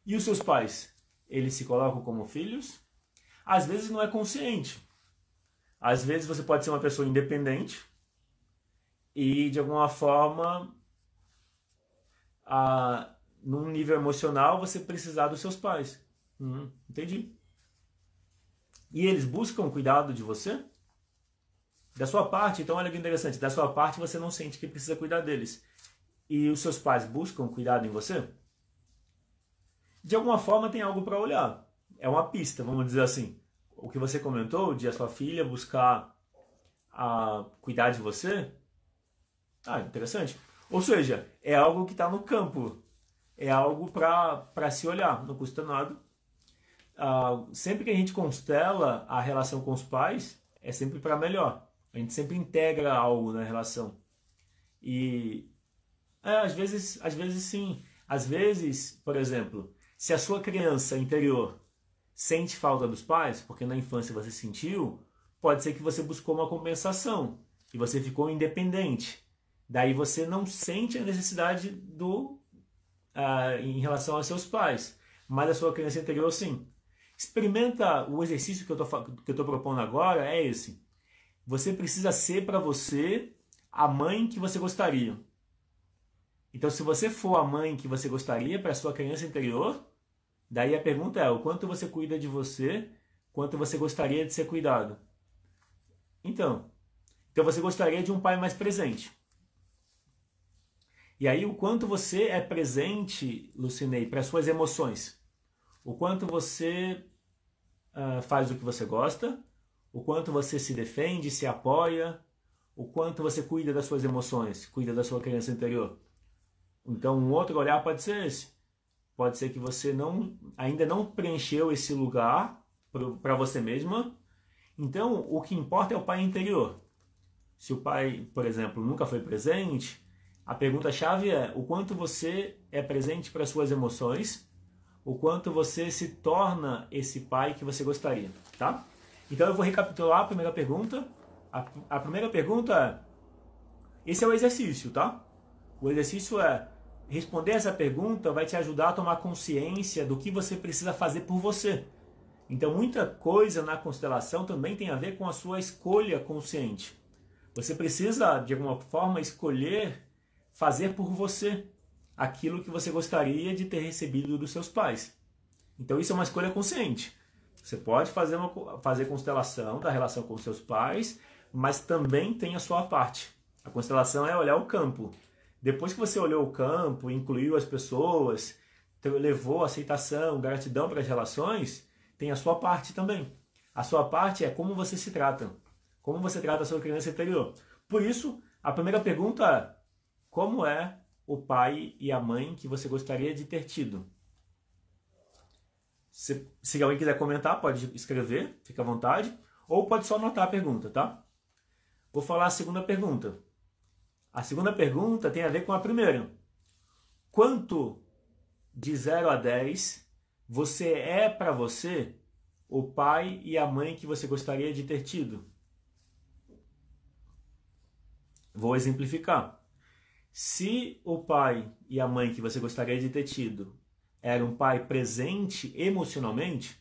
Speaker 1: E os seus pais? Eles se colocam como filhos? Às vezes não é consciente. Às vezes você pode ser uma pessoa independente e de alguma forma a, num nível emocional você precisar dos seus pais. Hum, entendi. E eles buscam cuidado de você? Da sua parte, então olha que interessante, da sua parte você não sente que precisa cuidar deles. E os seus pais buscam cuidado em você? De alguma forma tem algo para olhar. É uma pista, vamos dizer assim. O que você comentou de a sua filha buscar a cuidar de você? Ah, interessante. Ou seja, é algo que está no campo é algo para se olhar, não custa nada. Uh, sempre que a gente constela a relação com os pais, é sempre para melhor. A gente sempre integra algo na relação. E é, às vezes, às vezes sim. Às vezes, por exemplo, se a sua criança interior sente falta dos pais, porque na infância você sentiu, pode ser que você buscou uma compensação e você ficou independente. Daí você não sente a necessidade do uh, em relação aos seus pais, mas a sua criança interior sim. Experimenta o exercício que eu estou propondo agora, é esse. Você precisa ser para você a mãe que você gostaria. Então, se você for a mãe que você gostaria para sua criança interior, daí a pergunta é: o quanto você cuida de você, quanto você gostaria de ser cuidado? Então, então você gostaria de um pai mais presente. E aí o quanto você é presente, Lucinei, para suas emoções. O quanto você uh, faz o que você gosta, o quanto você se defende, se apoia, o quanto você cuida das suas emoções, cuida da sua criança interior. Então, um outro olhar pode ser esse. Pode ser que você não ainda não preencheu esse lugar para você mesma. Então, o que importa é o pai interior. Se o pai, por exemplo, nunca foi presente, a pergunta-chave é o quanto você é presente para suas emoções, o quanto você se torna esse pai que você gostaria, tá? Então eu vou recapitular a primeira pergunta. A, a primeira pergunta é: esse é o exercício, tá? O exercício é responder essa pergunta vai te ajudar a tomar consciência do que você precisa fazer por você. Então, muita coisa na constelação também tem a ver com a sua escolha consciente. Você precisa, de alguma forma, escolher fazer por você aquilo que você gostaria de ter recebido dos seus pais. Então isso é uma escolha consciente. Você pode fazer, uma, fazer constelação da relação com seus pais, mas também tem a sua parte. A constelação é olhar o campo. Depois que você olhou o campo, incluiu as pessoas, levou aceitação, gratidão para as relações, tem a sua parte também. A sua parte é como você se trata, como você trata a sua criança interior. Por isso, a primeira pergunta é: como é o pai e a mãe que você gostaria de ter tido? Se, se alguém quiser comentar, pode escrever, fica à vontade, ou pode só anotar a pergunta, tá? Vou falar a segunda pergunta. A segunda pergunta tem a ver com a primeira. Quanto de 0 a 10 você é para você o pai e a mãe que você gostaria de ter tido? Vou exemplificar. Se o pai e a mãe que você gostaria de ter tido era um pai presente emocionalmente,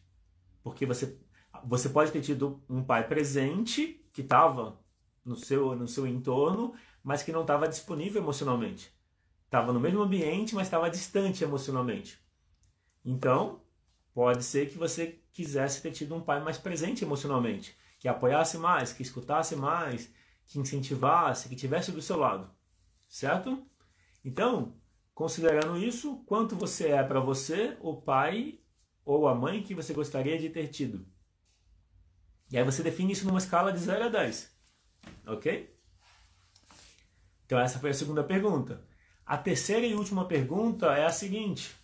Speaker 1: porque você, você pode ter tido um pai presente que estava no seu, no seu entorno, mas que não estava disponível emocionalmente. Estava no mesmo ambiente, mas estava distante emocionalmente. Então, pode ser que você quisesse ter tido um pai mais presente emocionalmente, que apoiasse mais, que escutasse mais, que incentivasse, que tivesse do seu lado. Certo? Então, considerando isso, quanto você é para você, o pai ou a mãe que você gostaria de ter tido? E aí você define isso numa escala de 0 a 10. Ok? Então essa foi a segunda pergunta. A terceira e última pergunta é a seguinte: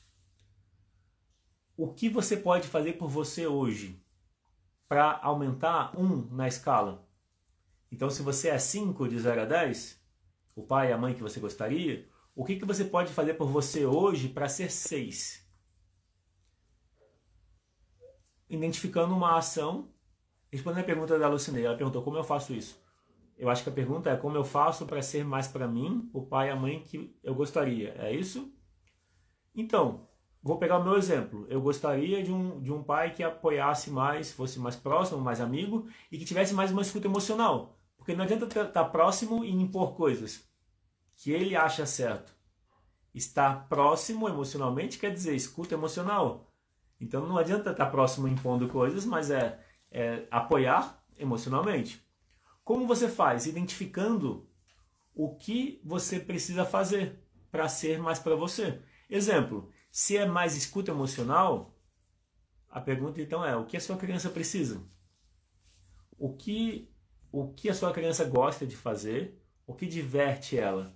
Speaker 1: O que você pode fazer por você hoje para aumentar um na escala? Então, se você é 5 de 0 a 10, o pai e a mãe que você gostaria, o que, que você pode fazer por você hoje para ser 6? Identificando uma ação, respondendo a pergunta da Lucinei, ela perguntou como eu faço isso. Eu acho que a pergunta é como eu faço para ser mais para mim, o pai e a mãe que eu gostaria. É isso? Então, vou pegar o meu exemplo. Eu gostaria de um, de um pai que apoiasse mais, fosse mais próximo, mais amigo e que tivesse mais uma escuta emocional. Porque não adianta estar próximo e impor coisas que ele acha certo. Estar próximo emocionalmente quer dizer escuta emocional. Então não adianta estar próximo impondo coisas, mas é, é apoiar emocionalmente. Como você faz? Identificando o que você precisa fazer para ser mais para você. Exemplo, se é mais escuta emocional, a pergunta então é: o que a sua criança precisa? O que o que a sua criança gosta de fazer? O que diverte ela?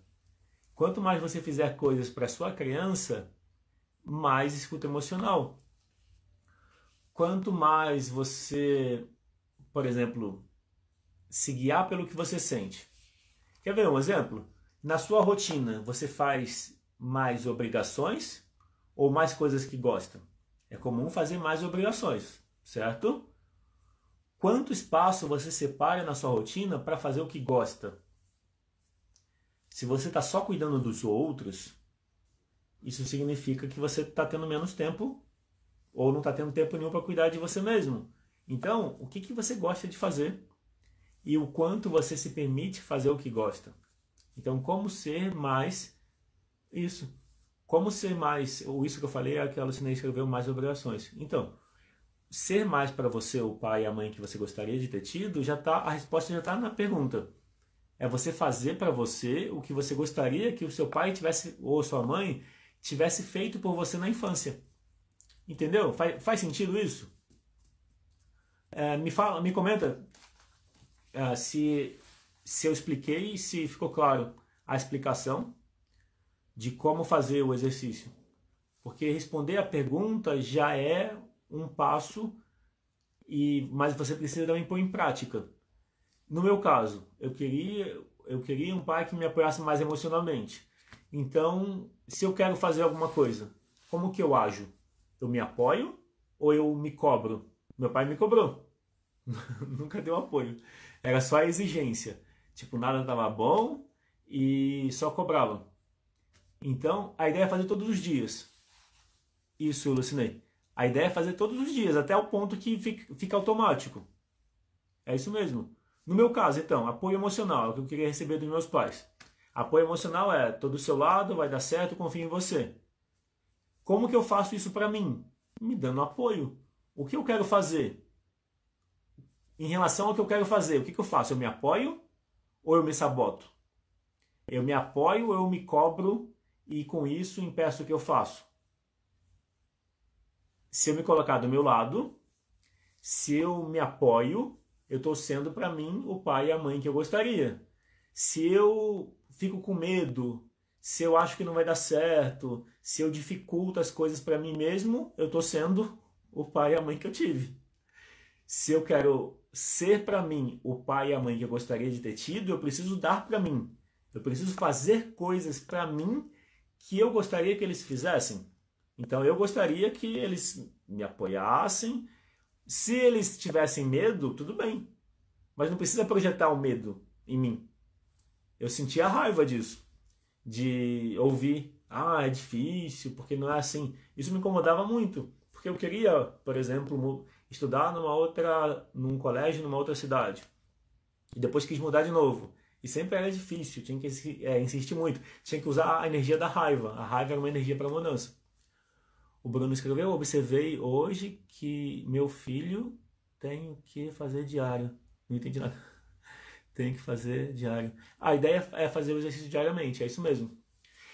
Speaker 1: Quanto mais você fizer coisas para sua criança, mais escuta emocional. Quanto mais você, por exemplo, se guiar pelo que você sente. Quer ver um exemplo? Na sua rotina, você faz mais obrigações ou mais coisas que gosta? É comum fazer mais obrigações, certo? Quanto espaço você separa na sua rotina para fazer o que gosta? Se você está só cuidando dos outros, isso significa que você está tendo menos tempo ou não está tendo tempo nenhum para cuidar de você mesmo. Então, o que, que você gosta de fazer e o quanto você se permite fazer o que gosta. Então, como ser mais isso? Como ser mais, ou isso que eu falei é que a Lucinei escreveu mais obrigações. Então, ser mais para você o pai e a mãe que você gostaria de ter tido, já tá, a resposta já está na pergunta. É você fazer para você o que você gostaria que o seu pai tivesse ou sua mãe tivesse feito por você na infância. Entendeu? Faz, faz sentido isso? É, me fala, me comenta uh, se, se eu expliquei se ficou claro a explicação de como fazer o exercício. Porque responder a pergunta já é um passo, e mas você precisa também pôr em prática. No meu caso, eu queria, eu queria um pai que me apoiasse mais emocionalmente. Então, se eu quero fazer alguma coisa, como que eu ajo? Eu me apoio ou eu me cobro? Meu pai me cobrou. Nunca deu apoio. Era só a exigência. Tipo, nada estava bom e só cobrava. Então, a ideia é fazer todos os dias. Isso, Lucinei. A ideia é fazer todos os dias, até o ponto que fica, automático. É isso mesmo. No meu caso, então, apoio emocional é o que eu queria receber dos meus pais. Apoio emocional é todo do seu lado, vai dar certo, confio em você. Como que eu faço isso para mim? Me dando apoio. O que eu quero fazer? em relação ao que eu quero fazer. O que, que eu faço? Eu me apoio ou eu me saboto? Eu me apoio eu me cobro e com isso impeço o que eu faço? Se eu me colocar do meu lado, se eu me apoio, eu estou sendo para mim o pai e a mãe que eu gostaria. Se eu fico com medo, se eu acho que não vai dar certo, se eu dificulto as coisas para mim mesmo, eu estou sendo o pai e a mãe que eu tive. Se eu quero ser para mim o pai e a mãe que eu gostaria de ter tido, eu preciso dar para mim. Eu preciso fazer coisas para mim que eu gostaria que eles fizessem. Então eu gostaria que eles me apoiassem. Se eles tivessem medo, tudo bem. Mas não precisa projetar o medo em mim. Eu sentia raiva disso. De ouvir, ah, é difícil, porque não é assim. Isso me incomodava muito. Porque eu queria, por exemplo, estudar numa outra, num colégio numa outra cidade. E depois quis mudar de novo. E sempre era difícil, tinha que é, insistir muito. Tinha que usar a energia da raiva. A raiva era uma energia para mudança. O Bruno escreveu: Observei hoje que meu filho tem que fazer diário. Não entendi nada. tem que fazer diário. A ideia é fazer o exercício diariamente, é isso mesmo.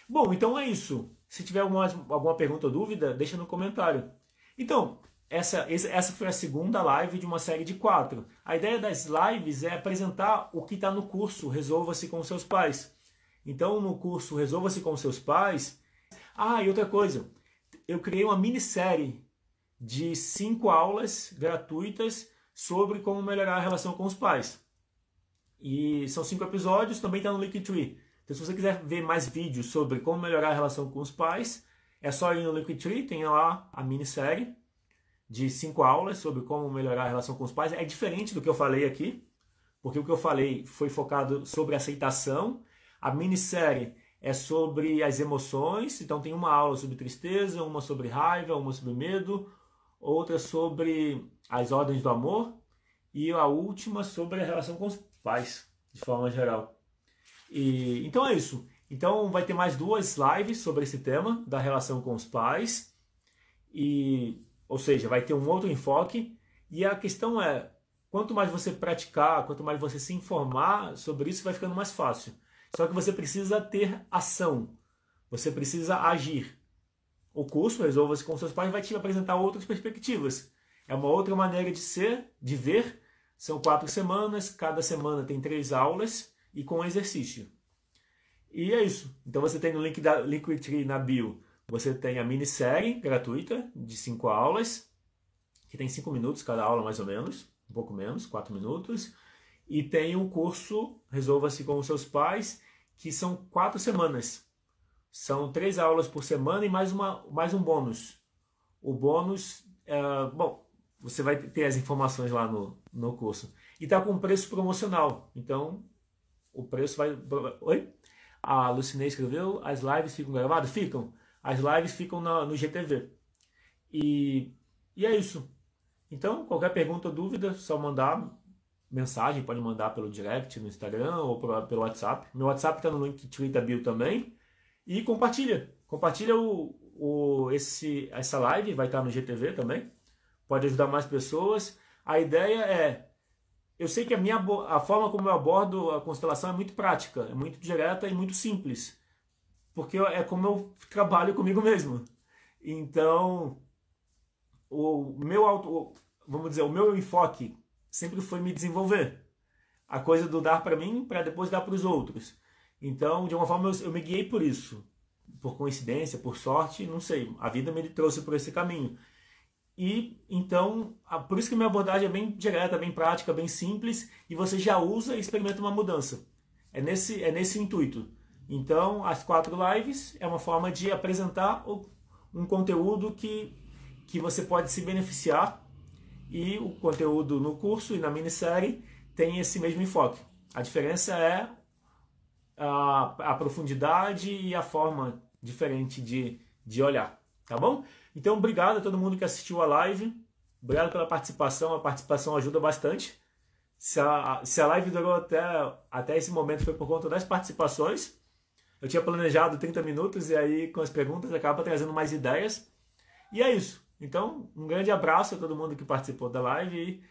Speaker 1: Bom, então é isso. Se tiver alguma, alguma pergunta ou dúvida, deixa no comentário. Então, essa, essa foi a segunda live de uma série de quatro. A ideia das lives é apresentar o que está no curso Resolva-se com seus pais. Então, no curso Resolva-se com seus pais. Ah, e outra coisa, eu criei uma minissérie de cinco aulas gratuitas sobre como melhorar a relação com os pais. E são cinco episódios, também está no Linktree. Então, se você quiser ver mais vídeos sobre como melhorar a relação com os pais, é só ir no Linktree, tem lá a minissérie de cinco aulas sobre como melhorar a relação com os pais. É diferente do que eu falei aqui, porque o que eu falei foi focado sobre aceitação. A minissérie é sobre as emoções, então tem uma aula sobre tristeza, uma sobre raiva, uma sobre medo, outra sobre as ordens do amor e a última sobre a relação com os pais, de forma geral. E, então é isso. Então vai ter mais duas lives sobre esse tema da relação com os pais. E, ou seja, vai ter um outro enfoque. E a questão é, quanto mais você praticar, quanto mais você se informar sobre isso, vai ficando mais fácil. Só que você precisa ter ação. Você precisa agir. O curso Resolva-se com seus pais vai te apresentar outras perspectivas. É uma outra maneira de ser, de ver. São quatro semanas, cada semana tem três aulas e com exercício. E é isso. Então você tem no link da Linktree na bio, você tem a minissérie gratuita de cinco aulas, que tem cinco minutos cada aula mais ou menos, um pouco menos, quatro minutos. E tem um curso Resolva-se com os seus pais, que são quatro semanas. São três aulas por semana e mais, uma, mais um bônus. O bônus, é, bom, você vai ter as informações lá no, no curso. E está com preço promocional. Então, o preço vai. Oi? A Lucinei escreveu: as lives ficam gravadas? Ficam. As lives ficam na, no GTV. E, e é isso. Então, qualquer pergunta ou dúvida, só mandar mensagem, pode mandar pelo direct no Instagram ou pelo WhatsApp. Meu WhatsApp está no link Twitter bio também. E compartilha. Compartilha o, o, esse, essa live, vai estar no GTV também. Pode ajudar mais pessoas. A ideia é. Eu sei que a, minha, a forma como eu abordo a constelação é muito prática, é muito direta e muito simples. Porque é como eu trabalho comigo mesmo. Então, o meu auto, vamos dizer, o meu enfoque sempre foi me desenvolver. A coisa do dar para mim para depois dar para os outros. Então, de uma forma, eu, eu, me guiei por isso. Por coincidência, por sorte, não sei. A vida me trouxe por esse caminho. E então, por isso que minha abordagem é bem direta, bem prática, bem simples, e você já usa e experimenta uma mudança. É nesse, é nesse intuito. Então, as quatro lives é uma forma de apresentar um conteúdo que, que você pode se beneficiar e o conteúdo no curso e na minissérie tem esse mesmo enfoque. A diferença é a, a profundidade e a forma diferente de, de olhar, tá bom? Então, obrigado a todo mundo que assistiu a live. Obrigado pela participação, a participação ajuda bastante. Se a, se a live durou até, até esse momento foi por conta das participações. Eu tinha planejado 30 minutos e aí com as perguntas acaba trazendo mais ideias. E é isso. Então, um grande abraço a todo mundo que participou da live